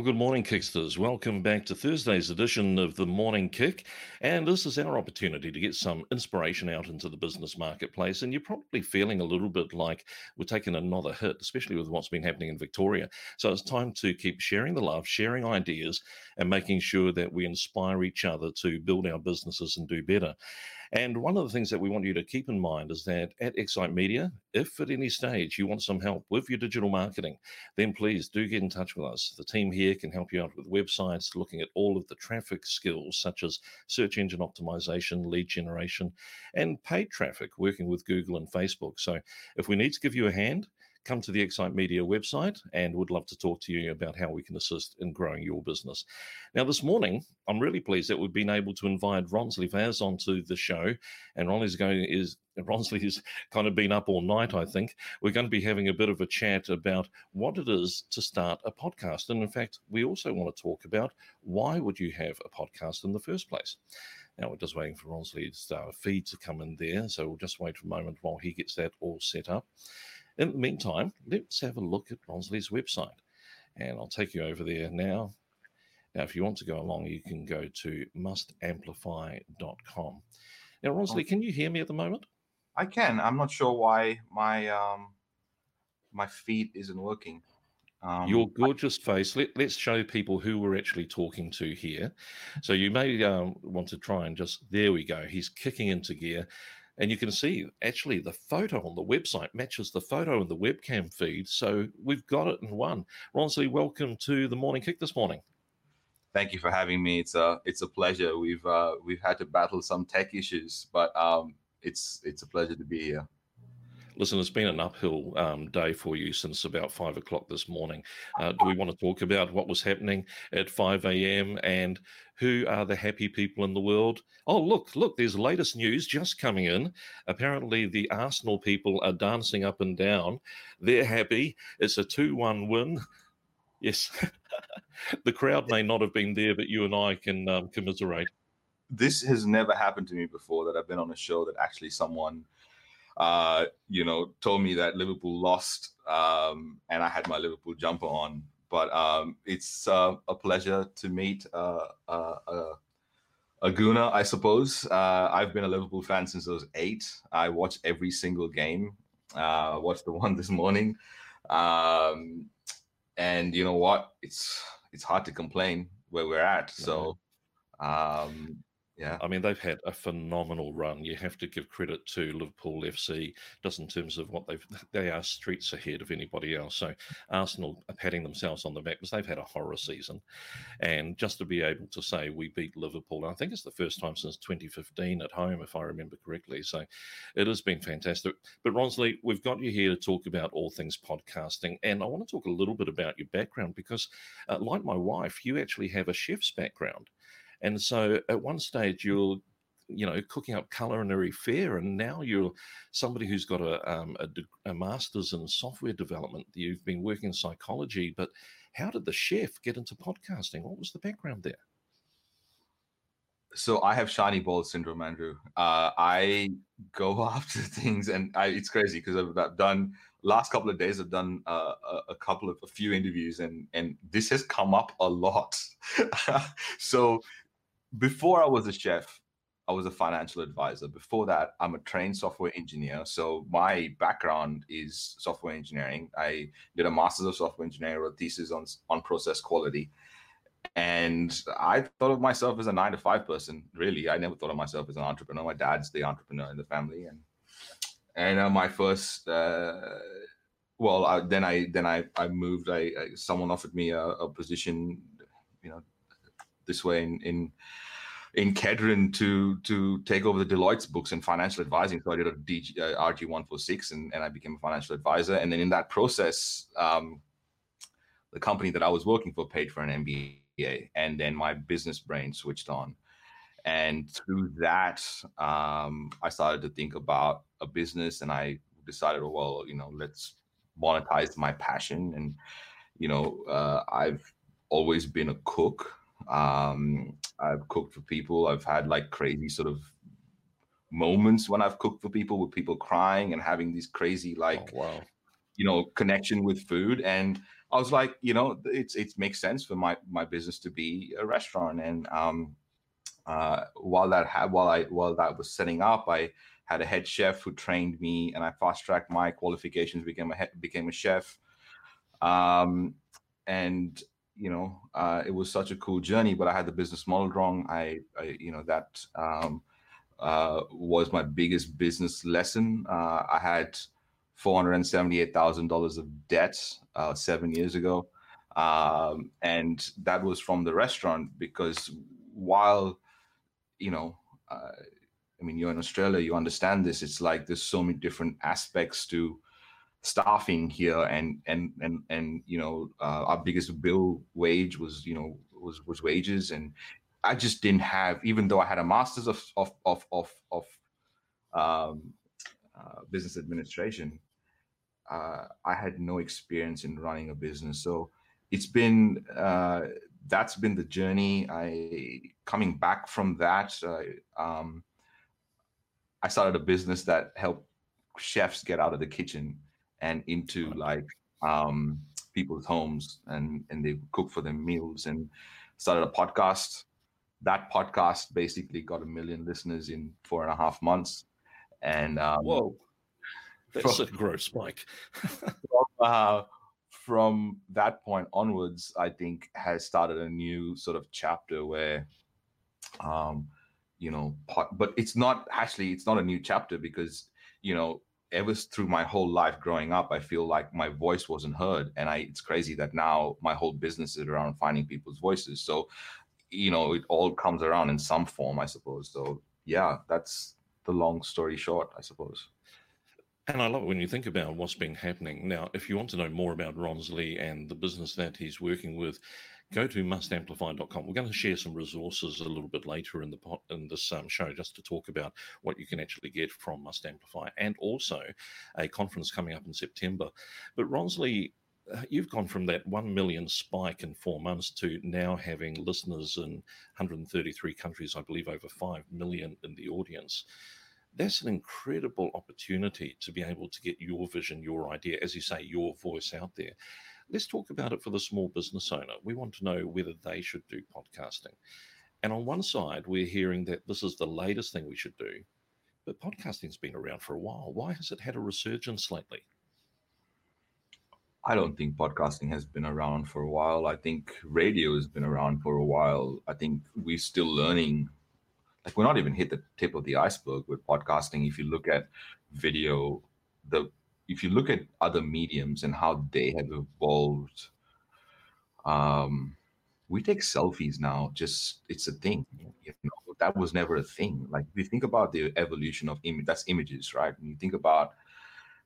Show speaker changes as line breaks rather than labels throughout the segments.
Well, good morning, Kicksters. Welcome back to Thursday's edition of the Morning Kick. And this is our opportunity to get some inspiration out into the business marketplace. And you're probably feeling a little bit like we're taking another hit, especially with what's been happening in Victoria. So it's time to keep sharing the love, sharing ideas, and making sure that we inspire each other to build our businesses and do better. And one of the things that we want you to keep in mind is that at Excite Media, if at any stage you want some help with your digital marketing, then please do get in touch with us. The team here can help you out with websites, looking at all of the traffic skills such as search engine optimization, lead generation, and paid traffic, working with Google and Facebook. So if we need to give you a hand, come to the Excite Media website and would love to talk to you about how we can assist in growing your business. Now, this morning, I'm really pleased that we've been able to invite Ronsley Vaz onto the show. And Ronsley's going is Ronsley has kind of been up all night, I think. We're going to be having a bit of a chat about what it is to start a podcast. And in fact, we also want to talk about why would you have a podcast in the first place? Now we're just waiting for Ronsley's uh, feed to come in there. So we'll just wait for a moment while he gets that all set up. In the meantime, let's have a look at Ronsley's website. And I'll take you over there now. Now, if you want to go along, you can go to mustamplify.com. Now, Ronsley, can you hear me at the moment?
I can. I'm not sure why my um, my feed isn't working.
Um, Your gorgeous I, face. Let, us show people who we're actually talking to here. So you may um, want to try and just, there we go. He's kicking into gear. And you can see actually the photo on the website matches the photo in the webcam feed. So we've got it in one. Ronsley, welcome to the morning kick this morning.
Thank you for having me. It's a it's a pleasure. We've uh, we've had to battle some tech issues, but um, it's it's a pleasure to be here.
Listen, it's been an uphill um, day for you since about five o'clock this morning. Uh, do we want to talk about what was happening at 5 a.m. and who are the happy people in the world? Oh, look, look, there's latest news just coming in. Apparently, the Arsenal people are dancing up and down. They're happy. It's a 2 1 win. Yes. the crowd may not have been there, but you and I can um, commiserate.
This has never happened to me before that I've been on a show that actually someone uh, you know, told me that Liverpool lost, um, and I had my Liverpool jumper on. But um, it's uh, a pleasure to meet uh, uh, uh a Gooner, I suppose. Uh, I've been a Liverpool fan since I was eight. I watch every single game. Uh, watched the one this morning, um, and you know what? It's it's hard to complain where we're at. So um, yeah.
I mean, they've had a phenomenal run. You have to give credit to Liverpool FC, just in terms of what they've, they are streets ahead of anybody else. So Arsenal are patting themselves on the back because they've had a horror season. And just to be able to say we beat Liverpool, I think it's the first time since 2015 at home, if I remember correctly. So it has been fantastic. But Ronsley, we've got you here to talk about all things podcasting. And I want to talk a little bit about your background because, uh, like my wife, you actually have a chef's background. And so at one stage, you're you know cooking up culinary fare and now you're somebody who's got a, um, a, a, master's in software development. You've been working in psychology but how did the chef get into podcasting? What was the background there?
So i have shiny ball syndrome andrew. Uh, i go after things and I, it's crazy because I've, done last couple of days i've done uh, a, a, couple of a few interviews and and this has come up a lot. So before I was a chef, I was a financial advisor. Before that, I'm a trained software engineer. So my background is software engineering. I did a master's of software engineering, a thesis on on process quality. And I thought of myself as a nine to five person. Really, I never thought of myself as an entrepreneur. My dad's the entrepreneur in the family, and and uh, my first uh, well I, then i then i i moved i, I someone offered me a, a, position you know this way in in in Kedron to to take over the Deloitte's books and financial advising. So I did a DG, uh, RG one four six, and and I became a financial advisor. And then in that process, um, the company that I was working for paid for an MBA, and then my business brain switched on. And through that, um, I started to think about a business, and I decided, well, you know, let's monetize my passion. And you know, uh, I've always been a cook. Um, I've cooked for people. I've had like crazy sort of moments when I've cooked for people, with people crying and having these crazy like,
oh, wow.
you know, connection with food. And I was like, you know, it's it makes sense for my my business to be a restaurant. And um, uh, while that had while I while that was setting up, I had a head chef who trained me, and I fast tracked my qualifications, became a head, became a chef. Um, and you know, uh, it was such a cool journey, but I had the business model wrong. I, I you know, that um, uh, was my biggest business lesson. Uh, I had four hundred and seventy-eight thousand dollars of debt uh, seven years ago, um, and that was from the restaurant because while you know, uh, I mean, you're in Australia, you understand this. It's like there's so many different aspects to staffing here, and and and and you know, uh, our biggest bill wage was you know was was wages, and I just didn't have, even though I had a master's of of of of, of um, uh, business administration, uh, I had no experience in running a business. So it's been uh, that's been the journey. I coming back from that, uh, um, I started a business that helped chefs get out of the kitchen and into like um, people's homes, and and they cook for them meals. And started a podcast. That podcast basically got a million listeners in four and a half months. And um,
whoa, that's from, a growth spike.
from, uh, from that point onwards, I think has started a new sort of chapter where, um, you know, but it's not actually it's not a new chapter because you know ever through my whole life growing up, I feel like my voice wasn't heard, and I it's crazy that now my whole business is around finding people's voices. So, you know, it all comes around in some form, I suppose. So, yeah, that's the long story short, I suppose.
And I love it when you think about what's been happening. Now, if you want to know more about Ronsley and the business that he's working with, go to mustamplify.com. We're going to share some resources a little bit later in the pot, in this um, show just to talk about what you can actually get from Must Amplify and also a conference coming up in September. But Ronsley, uh, you've gone from that 1 million spike in four months to now having listeners in 133 countries, I believe over 5 million in the audience that's an incredible opportunity to be able to get your vision, your idea, as you say, your voice out there. Let's talk about it for the small business owner. We want to know whether they should do podcasting. And on one side, we're hearing that this is the latest thing we should do, but podcasting's been around for a while. Why has it had a resurgence lately?
I don't think podcasting has been around for a while. I think radio has been around for a while. I think we're still learning like we're not even hit the tip of the iceberg with podcasting if you look at video the if you look at other mediums and how they have evolved um we take selfies now just it's a thing you know that was never a thing like if you think about the evolution of image that's images right when you think about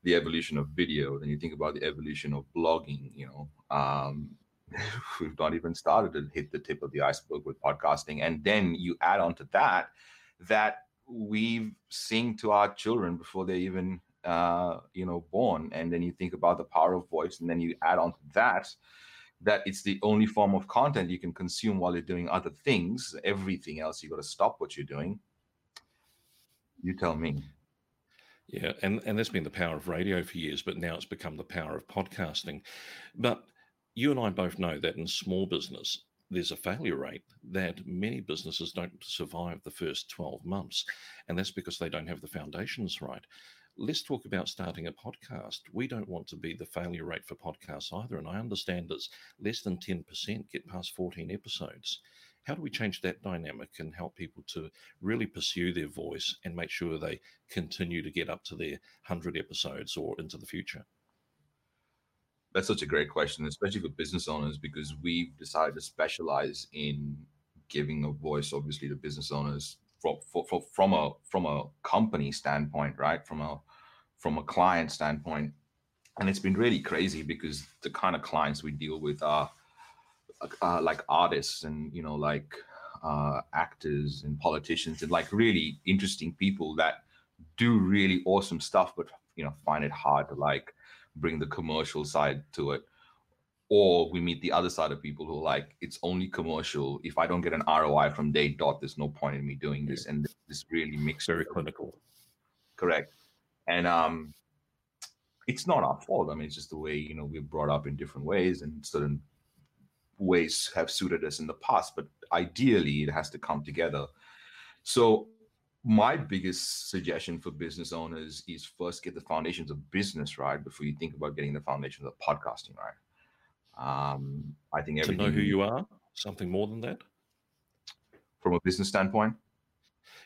the evolution of video then you think about the evolution of blogging you know um we've not even started to hit the tip of the iceberg with podcasting. And then you add on to that that we sing to our children before they're even uh, you know born. And then you think about the power of voice, and then you add on to that that it's the only form of content you can consume while you're doing other things. Everything else, you got to stop what you're doing. You tell me.
Yeah, and, and that's been the power of radio for years, but now it's become the power of podcasting. But you and I both know that in small business, there's a failure rate that many businesses don't survive the first 12 months. And that's because they don't have the foundations right. Let's talk about starting a podcast. We don't want to be the failure rate for podcasts either. And I understand it's less than 10% get past 14 episodes. How do we change that dynamic and help people to really pursue their voice and make sure they continue to get up to their 100 episodes or into the future?
That's such a great question, especially for business owners, because we've decided to specialize in giving a voice, obviously, to business owners from, from, from a from a company standpoint, right? From a from a client standpoint, and it's been really crazy because the kind of clients we deal with are uh, like artists and you know like uh, actors and politicians and like really interesting people that do really awesome stuff, but you know find it hard to like bring the commercial side to it. Or we meet the other side of people who are like it's only commercial. If I don't get an ROI from day dot, there's no point in me doing this. And this really mixed
very clinical.
Correct. And um it's not our fault. I mean, it's just the way, you know, we're brought up in different ways and certain ways have suited us in the past, but ideally it has to come together. So my biggest suggestion for business owners is first get the foundations of business right before you think about getting the foundations of podcasting right. Um, I think
to know who you are, something more than that.
From a business standpoint,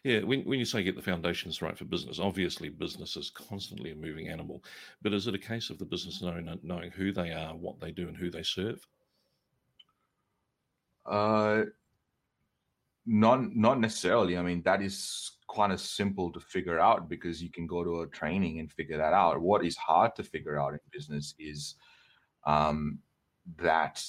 yeah, when, when you say get the foundations right for business, obviously business is constantly a moving animal. But is it a case of the business owner knowing who they are, what they do, and who they serve?
Uh, not not necessarily. I mean, that is kind of simple to figure out because you can go to a training and figure that out. What is hard to figure out in business is um, that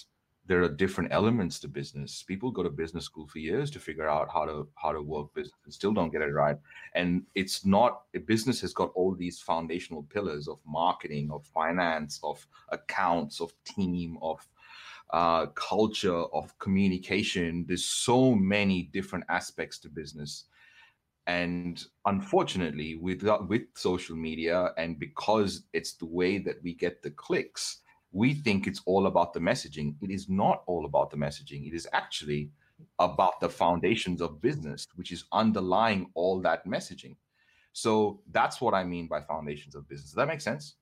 there are different elements to business. People go to business school for years to figure out how to how to work business and still don't get it right. And it's not a business has got all these foundational pillars of marketing, of finance, of accounts, of team, of uh, culture, of communication. There's so many different aspects to business. And unfortunately, with with social media, and because it's the way that we get the clicks, we think it's all about the messaging. It is not all about the messaging. It is actually about the foundations of business, which is underlying all that messaging. So that's what I mean by foundations of business. Does that make sense?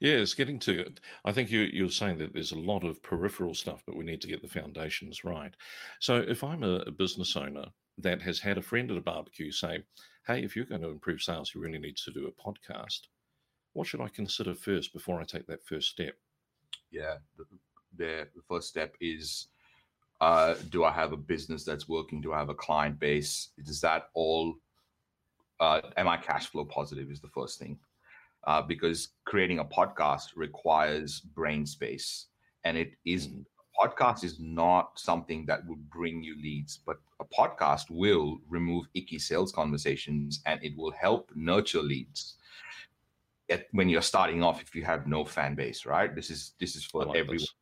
Yeah, it's getting to it. I think you, you're saying that there's a lot of peripheral stuff, but we need to get the foundations right. So if I'm a, a business owner that has had a friend at a barbecue say, hey, if you're going to improve sales, you really need to do a podcast what should I consider first before I take that first step?
Yeah, the, the, first step is uh, do I have a business that's working? Do I have a client base? Is that all? Uh, am I cash flow positive? Is the first thing. Uh, because creating a podcast requires brain space, and it is mm. podcast is not something that would bring you leads, but a podcast will remove icky sales conversations and it will help nurture leads at, when you're starting off if you have no fan base, right? This is this is for like everyone this.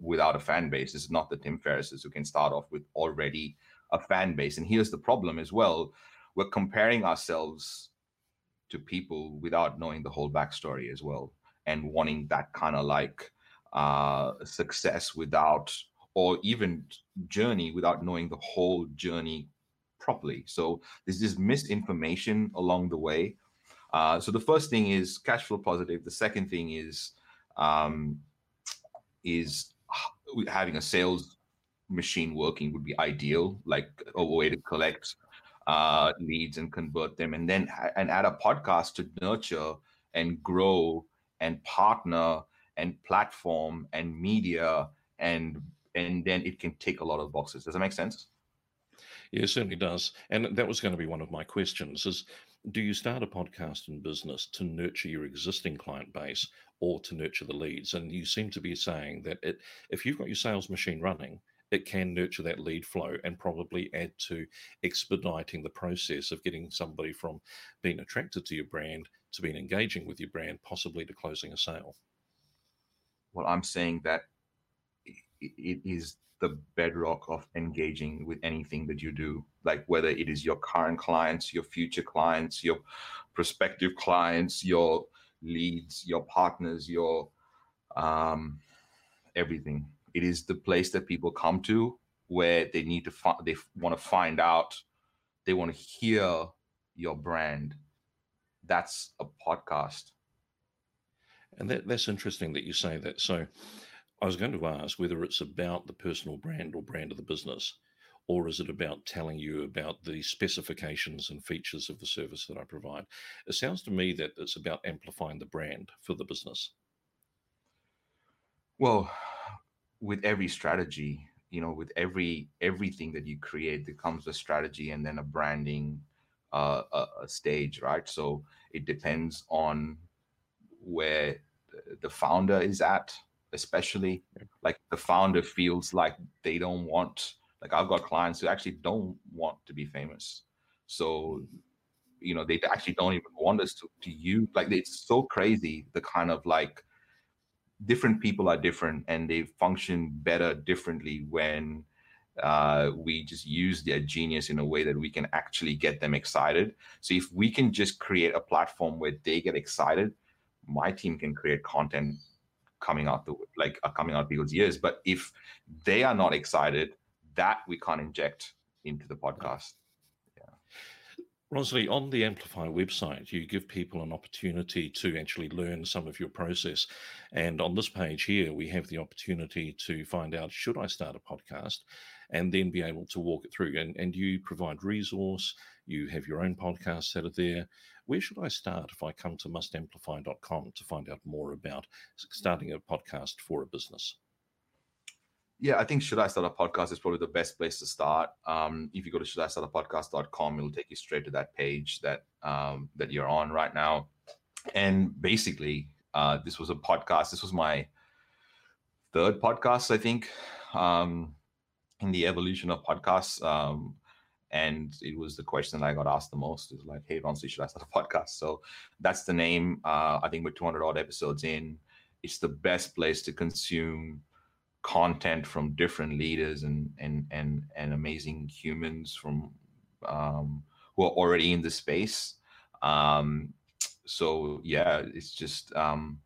without a fan base. This is not the Tim Ferrisses who can start off with already a fan base. And here's the problem as well: we're comparing ourselves to people without knowing the whole backstory as well, and wanting that kind of like uh, success without, or even journey without knowing the whole journey properly. So there's this misinformation along the way uh, so the first thing is cash flow positive. The second thing is um, is having a sales machine working would be ideal, like a way to collect uh, leads and convert them, and then and add a podcast to nurture and grow and partner and platform and media and and then it can take a lot of boxes. Does that make sense?
Yeah, it certainly does. And that was going to be one of my questions is do you start a podcast in business to nurture your existing client base or to nurture the leads? And you seem to be saying that it, if you've got your sales machine running, it can nurture that lead flow and probably add to expediting the process of getting somebody from being attracted to your brand to being engaging with your brand, possibly to closing a sale.
Well, I'm saying that it is the bedrock of engaging with anything that you do? Like whether it is your current clients your future clients your prospective clients your leads your partners your um, everything. It is the place that people come to where they need to find they want to find out they want to hear your brand. That's a podcast.
And that, that's interesting that you say that. So I was going to ask whether it's about the personal brand or brand of the business. or is it about telling you about the specifications and features of the service that I provide? It sounds to me that it's about amplifying the brand for the business.
Well, with every strategy, you know, with every everything that you create, there comes a strategy and then a branding uh, a, a stage, right? So it depends on where the founder is at, especially like the founder feels like they don't want like I've got clients who actually don't want to be famous. So you know they actually don't even want us to, to use like it's so crazy the kind of like different people are different and they function better differently when uh, we just use their genius in a way that we can actually get them excited. So if we can just create a platform where they get excited, my team can create content coming out the like are coming out people's ears. But if they are not excited, that we can't inject into the podcast.
Ronsley, on the Amplify website, you give people an opportunity to actually learn some of your process. And on this page here, we have the opportunity to find out should I start a podcast and then be able to walk it through. And, and you provide resource, you have your own podcasts that are there. Where should I start if I come to mustamplify.com to find out more about starting a podcast for a business?
yeah, I think Should I Start a Podcast is probably the best place to start. Um, if you go to should I start a podcast.com, it'll take you straight to that page that um, that you're on right now. And basically, uh, this was a podcast. This was my third podcast, I think, um, in the evolution of podcasts. Um, and it was the question that I got asked the most. Is like, "Hey, Ronsley, should I start a podcast?" So that's the name. Uh, I think we're 200 odd episodes in. It's the best place to consume content from different leaders and and and and amazing humans from um, who are already in the space. Um, so yeah, it's just um,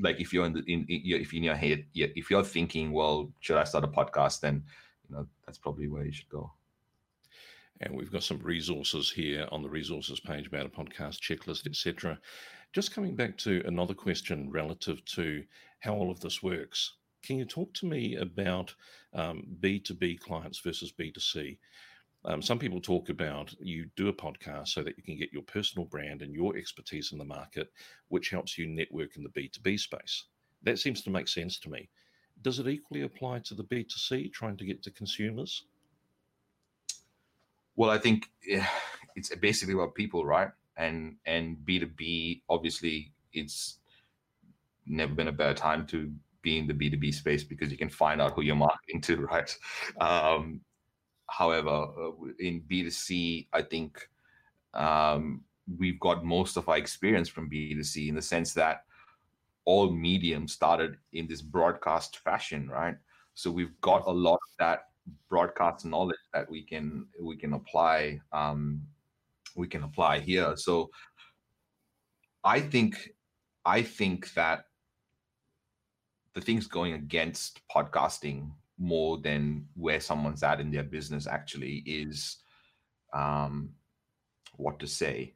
like if you're in the in, in if you're in your head, if you're thinking, well, should I start a podcast? Then you know that's probably where you should go.
And we've got some resources here on the resources page about a podcast checklist, etc. Just coming back to another question relative to how all of this works. Can you talk to me about um, B2B clients versus B2C? Um, some people talk about you do a podcast so that you can get your personal brand and your expertise in the market, which helps you network in the B2B space. That seems to make sense to me. Does it equally apply to the B2C, trying to get to consumers?
Well, I think it's basically about people, right? And and B2B, obviously, it's never been a better time to be in the B2B space because you can find out who you're marketing to, right? Um, however, uh, in B2C, I think um, we've got most of our experience from B2C in the sense that all mediums started in this broadcast fashion, right? So we've got a lot of that broadcast knowledge that we can we can apply um, we can apply here. So I think I think that the things going against podcasting more than where someone's at in their business actually is um, what to say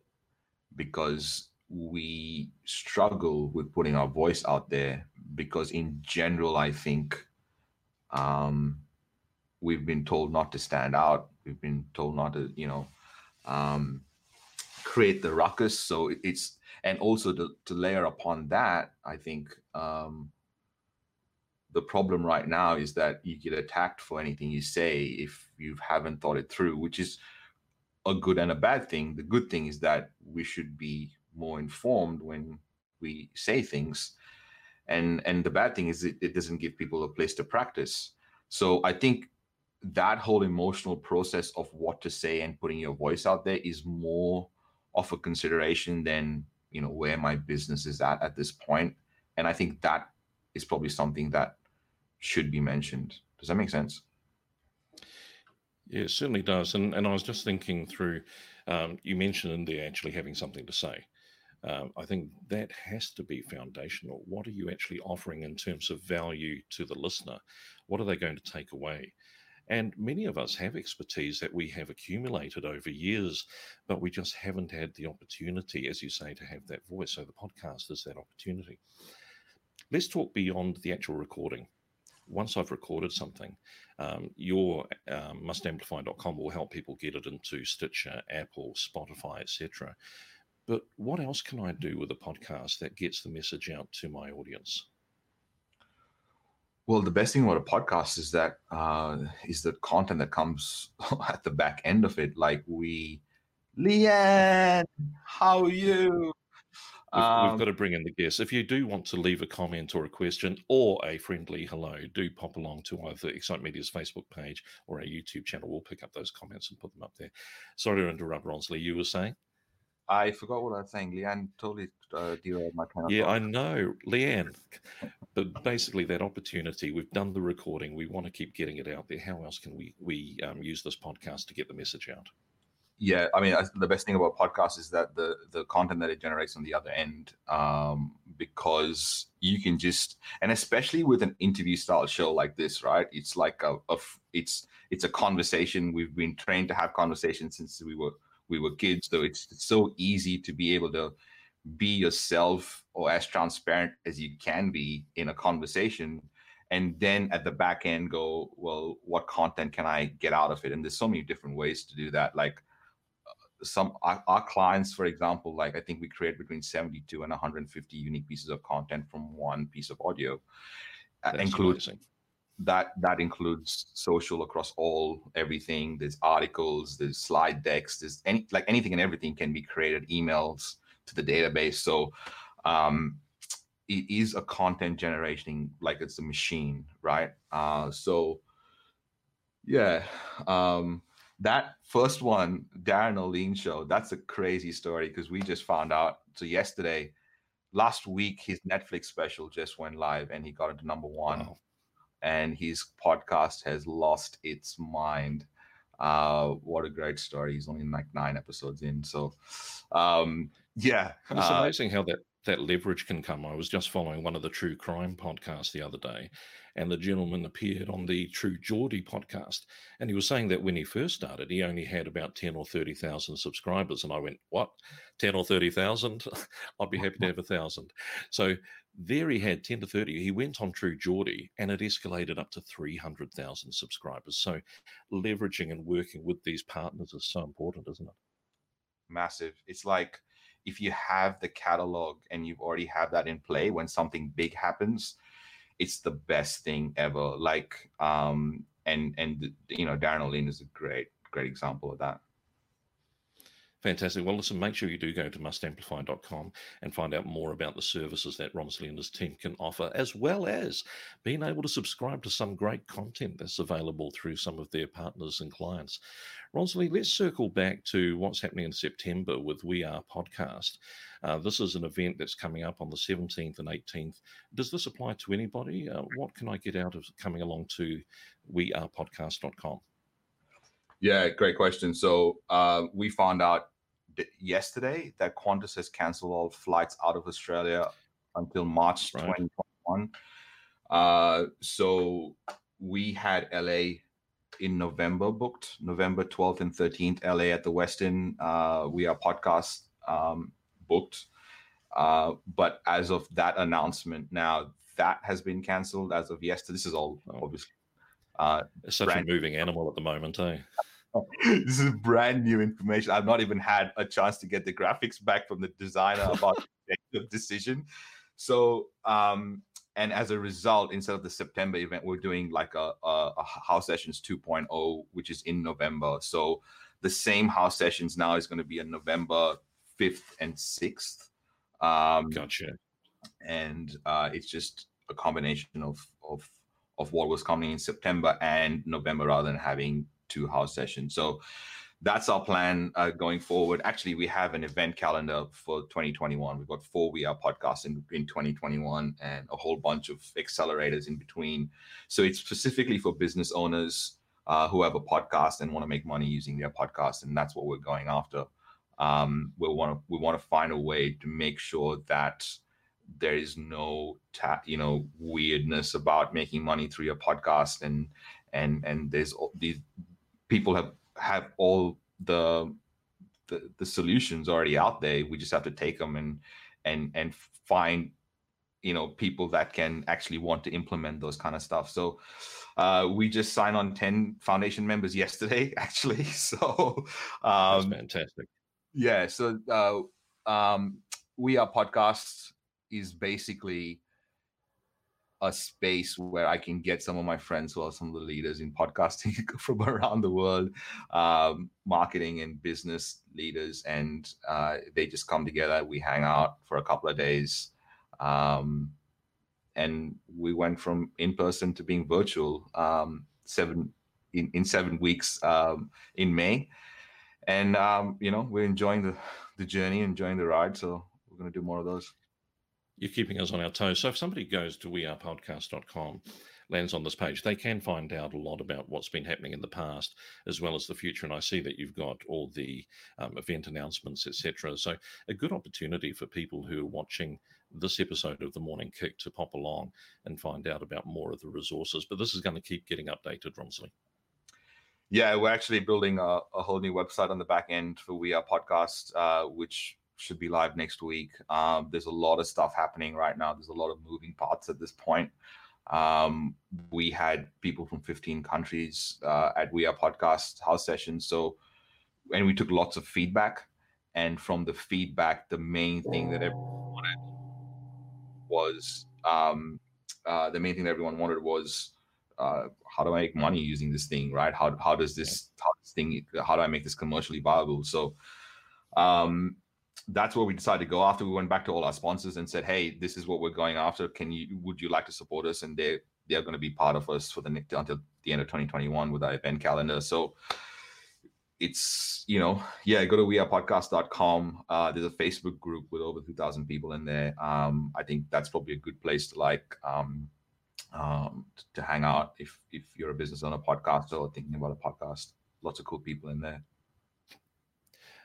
because we struggle with putting our voice out there because in general i think um, we've been told not to stand out we've been told not to you know um, create the ruckus so it's and also to, to layer upon that i think um, the problem right now is that you get attacked for anything you say if you haven't thought it through, which is a good and a bad thing. The good thing is that we should be more informed when we say things. And and the bad thing is it, it doesn't give people a place to practice. So I think that whole emotional process of what to say and putting your voice out there is more of a consideration than you know where my business is at at this point and i think that is probably something that should be mentioned. Does that make sense?
Yeah, it certainly does. And and I was just thinking through. Um, you mentioned in there actually having something to say. Um, I think that has to be foundational. What are you actually offering in terms of value to the listener? What are they going to take away? And many of us have expertise that we have accumulated over years, but we just haven't had the opportunity, as you say, to have that voice. So the podcast is that opportunity. Let's talk beyond the actual recording once I've recorded something, um, your um, mustamplify.com will help people get it into Stitcher, Apple, Spotify, etc. But what else can I do with a podcast that gets the message out to my audience?
Well, the best thing about a podcast is that uh, is the content that comes at the back end of it. Like we, Leanne, how are you?
We've, um, we've, got to bring in the guests. If you do want to leave a comment or a question or a friendly hello, do pop along to either Excite Media's Facebook page or our YouTube channel. We'll pick up those comments and put them up there. Sorry to interrupt, Ronsley. You were saying?
I forgot what I was saying. Leanne totally uh, derailed my kind
of Yeah, thought. I know, Leanne. but basically, that opportunity. We've done the recording. We want to keep getting it out there. How else can we we um, use this podcast to get the message out?
yeah i mean the best thing about podcasts is that the the content that it generates on the other end um, because you can just and especially with an interview style show like this right it's like a, a it's it's a conversation we've been trained to have conversations since we were we were kids so it's, it's so easy to be able to be yourself or as transparent as you can be in a conversation and then at the back end go well what content can i get out of it? And there's so many different ways to do that. Like some our, our, clients for example like i think we create between 72 and 150 unique pieces of content from one piece of audio. Uh, includes that that includes social across all everything. There's articles there's slide decks there's any like anything and everything can be created emails to the database so um it is a content generating like it's a machine right uh so yeah um that first one, Darren O'Lean show, that's a crazy story because we just found out. So yesterday, last week, his Netflix special just went live and he got into number one. Wow. And his podcast has lost its mind. Uh, what a great story. He's only like nine episodes in. So, um, yeah.
It's uh, amazing how that that leverage can come. I was just following one of the true crime podcasts the other day, and the gentleman appeared on the True Geordie podcast, and he was saying that when he first started, he only had about ten or thirty thousand subscribers, and I went, "What, ten or thirty thousand? I'd be happy to have a thousand. So there he had ten to thirty. He went on True Geordie, and it escalated up to three hundred thousand subscribers. So leveraging and working with these partners is so important, isn't it?
Massive. It's like if you have the catalog and you've already have that in play when something big happens it's the best thing ever. Like um and and you know darren O'Lean is a great great example of that
Fantastic. Well, listen, make sure you do go to mustamplify.com and find out more about the services that Ronsley and his team can offer, as well as being able to subscribe to some great content that's available through some of their partners and clients. Ronsley, let's circle back to what's happening in September with We Are Podcast. Uh, this is an event that's coming up on the 17th and 18th. Does this apply to anybody? Uh, what can I get out of coming along to wearepodcast.com?
Yeah, great question. So uh, we found out yesterday that Qantas has canceled all flights out of Australia until March right. 2021. Uh, so we had LA in November booked, November 12th and 13th, LA at the Westin. Uh, we are podcast um, booked. Uh, but as of that announcement now, that has been canceled as of yesterday. This is all oh. obviously.
Uh, it's such a moving animal at the moment, eh?
this is brand new information. I've not even had a chance to get the graphics back from the designer about the decision. So, um, and as a result, instead of the September event, we're doing like a, a, a house sessions 2.0, which is in November. So the same house sessions now is going to be on November 5th and 6th.
Um, gotcha.
And uh, it's just a combination of of of what was coming in September and November rather than having two house sessions. So that's our plan uh, going forward. Actually, we have an event calendar for 2021. We've got four We Are podcasts in, in 2021 and a whole bunch of accelerators in between. So it's specifically for business owners uh, who have a podcast and want to make money using their podcast, and that's what we're going after. Um, we want to we want to find a way to make sure that there is no ta- you know weirdness about making money through your podcast and and and there's these people have have all the, the the solutions already out there. We just have to take them and and and find you know people that can actually want to implement those kind of stuff. So uh, we just signed on 10 foundation members yesterday actually. So
um, That's fantastic.
yeah so uh, um, we are podcast is basically a space where I can get some of my friends who are some of the leaders in podcasting from around the world, um, marketing and business leaders, and uh, they just come together. We hang out for a couple of days, um, and we went from in person to being virtual um, seven in, in seven weeks um, in May, and um, you know we're enjoying the the journey, enjoying the ride. So we're going to do more of those
you're keeping us on our toes. So if somebody goes to wearepodcast.com, lands on this page, they can find out a lot about what's been happening in the past as well as the future. And I see that you've got all the um, event announcements, etc. So a good opportunity for people who are watching this episode of the Morning Kick to pop along and find out about more of the resources. But this is going to keep getting updated, Ronsley.
Yeah, we're actually building a, a, whole new website on the back end for We Are Podcast, uh, which should be live next week. Um, there's a lot of stuff happening right now. There's a lot of moving parts at this point. Um, we had people from 15 countries uh, at We Are Podcast house sessions. So, and we took lots of feedback. And from the feedback, the main thing that everyone wanted was um, uh, the main thing that everyone wanted was uh, how do I make money using this thing, right? How how does this how this thing how do I make this commercially viable? So um, that's where we decided to go after. We went back to all our sponsors and said, "Hey, this is what we're going after. Can you would you like to support us?" And they they're going to be part of us for the until the end of 2021 with our event calendar. So it's you know yeah go to wearepodcast.com uh there's a facebook group with over 2000 people in there um i think that's probably a good place to like um um to hang out if if you're a business owner podcast or thinking about a podcast lots of cool people in there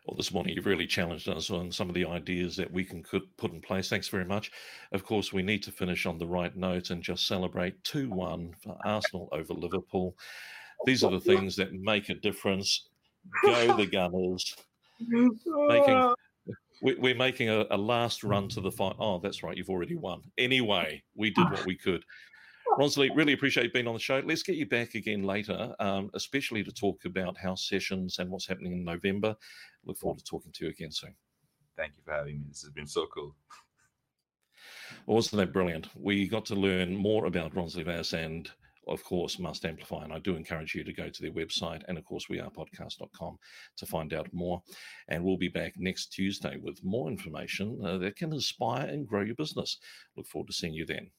well, this morning you've really challenged us on some of the ideas that we can could put in place. Thanks very much. Of course, we need to finish on the right note and just celebrate 2 1 for Arsenal over Liverpool. These are the things that make a difference. Go the Gunners. Making, we're making a, a last run to the fight. Oh, that's right. You've already won. Anyway, we did what we could. Ronsley, really appreciate being on the show. Let's get you back again later, um, especially to talk about house sessions and what's happening in November. Look forward to talking to you again soon.
Thank you for having me. This has been so cool.
Wasn't that brilliant? We got to learn more about Ronsley Vaz and, of course, Must Amplify. And I do encourage you to go to their website and, of course, we are podcast.com to find out more. And we'll be back next Tuesday with more information uh, that can inspire and grow your business. Look forward to seeing you then.